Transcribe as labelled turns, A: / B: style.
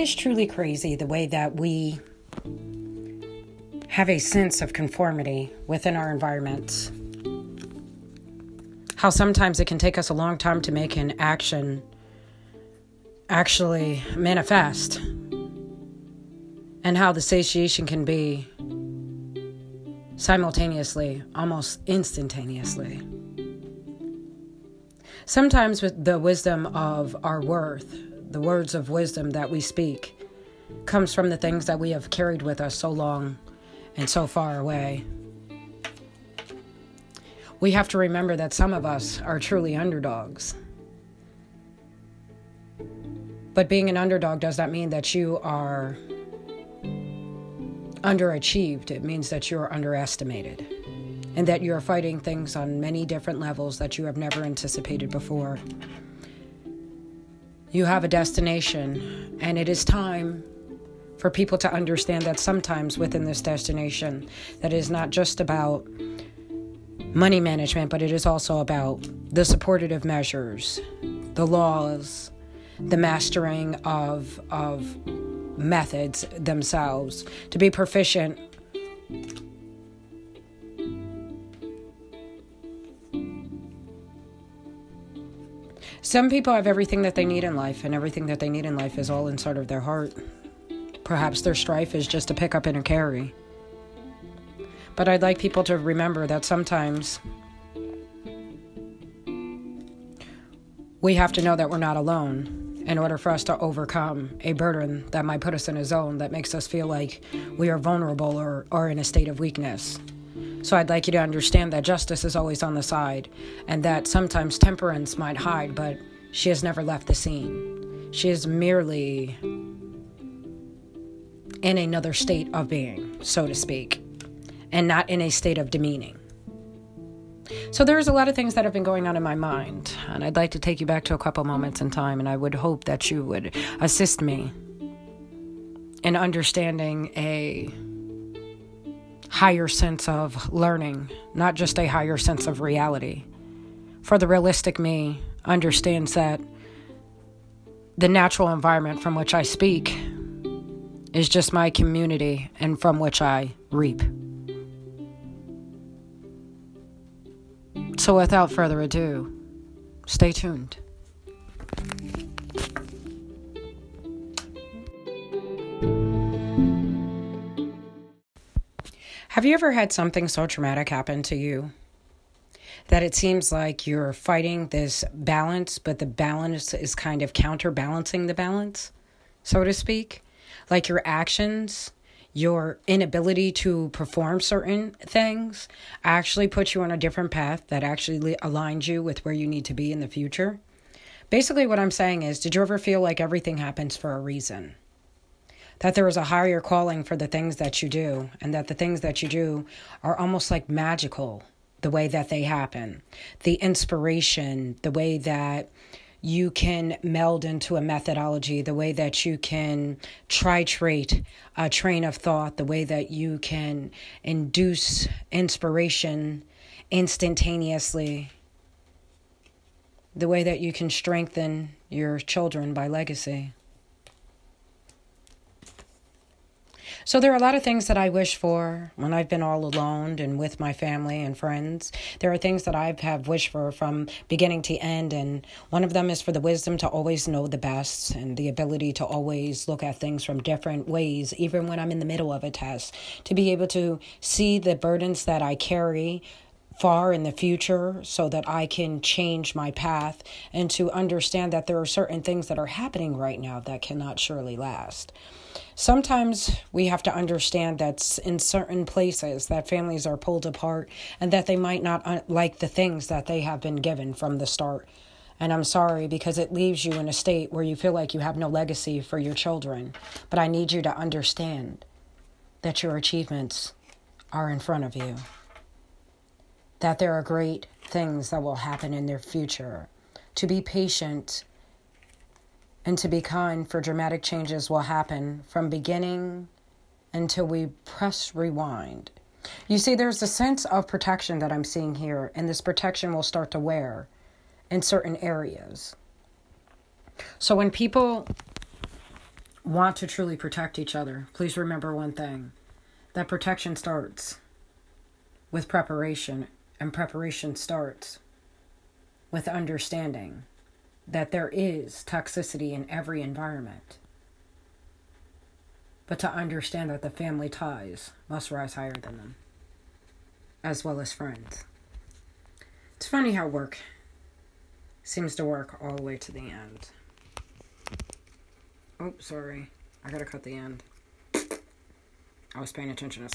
A: is truly crazy the way that we have a sense of conformity within our environments. How sometimes it can take us a long time to make an action actually manifest, and how the satiation can be simultaneously, almost instantaneously. Sometimes, with the wisdom of our worth, the words of wisdom that we speak, comes from the things that we have carried with us so long and so far away. We have to remember that some of us are truly underdogs. But being an underdog does not mean that you are underachieved. It means that you're underestimated and that you're fighting things on many different levels that you have never anticipated before. You have a destination, and it is time for people to understand that sometimes within this destination, that is not just about money management, but it is also about the supportive measures, the laws, the mastering of of methods themselves. To be proficient Some people have everything that they need in life, and everything that they need in life is all inside of their heart. Perhaps their strife is just a pick up and a carry. But I'd like people to remember that sometimes we have to know that we're not alone in order for us to overcome a burden that might put us in a zone that makes us feel like we are vulnerable or, are in a state of weakness. So I'd like you to understand that justice is always on the side and that sometimes temperance might hide, but she has never left the scene. She is merely in another state of being, so to speak, and not in a state of demeaning. So there's a lot of things that have been going on in my mind, and I'd like to take you back to a couple moments in time, and I would hope that you would assist me in understanding a higher sense of learning, not just a higher sense of reality. For the realistic me understands that the natural environment from which I speak is just my community and from which I reap. So, without further ado, stay tuned. Have you ever had something so traumatic happen to you that it seems like you're fighting this balance, but the balance is kind of counterbalancing the balance, so to speak? Like your actions, your inability to perform certain things actually put you on a different path that actually aligns you with where you need to be in the future? Basically, what I'm saying is, did you ever feel like everything happens for a reason? That there is a higher calling for the things that you do, and that the things that you do are almost like magical the way that they happen. The inspiration, the way that you can meld into a methodology, the way that you can tritrate a train of thought, the way that you can induce inspiration instantaneously, the way that you can strengthen your children by legacy. So there are a lot of things that I wish for when I've been all alone and with my family and friends. There are things that I have wished for from beginning to end, and one of them is for the wisdom to always know the best and the ability to always look at things from different ways, even when I'm in the middle of a test, to be able to see the burdens that I carry far in the future so that I can change my path and to understand that there are certain things that are happening right now that cannot surely last. Sometimes we have to understand that in certain places that families are pulled apart and that they might not uh, like the things that they have been given from the start. And I'm sorry because it leaves you in a state where you feel like you have no legacy for your children. But I need you to understand that your achievements are in front of you, that there are great things that will happen in their future. To be patient and to be kind, for dramatic changes will happen from beginning until we press rewind. You see, there's a sense of protection that I'm seeing here, and this protection will start to wear in certain areas. So when people want to truly protect each other, please remember one thing that protection starts with preparation, and preparation starts with understanding that there is toxicity in every environment. But to understand that the family ties must rise higher than them, as well as friends. It's funny how work seems to work all the way to the end. Oh, sorry. I gotta cut the end. I was paying attention to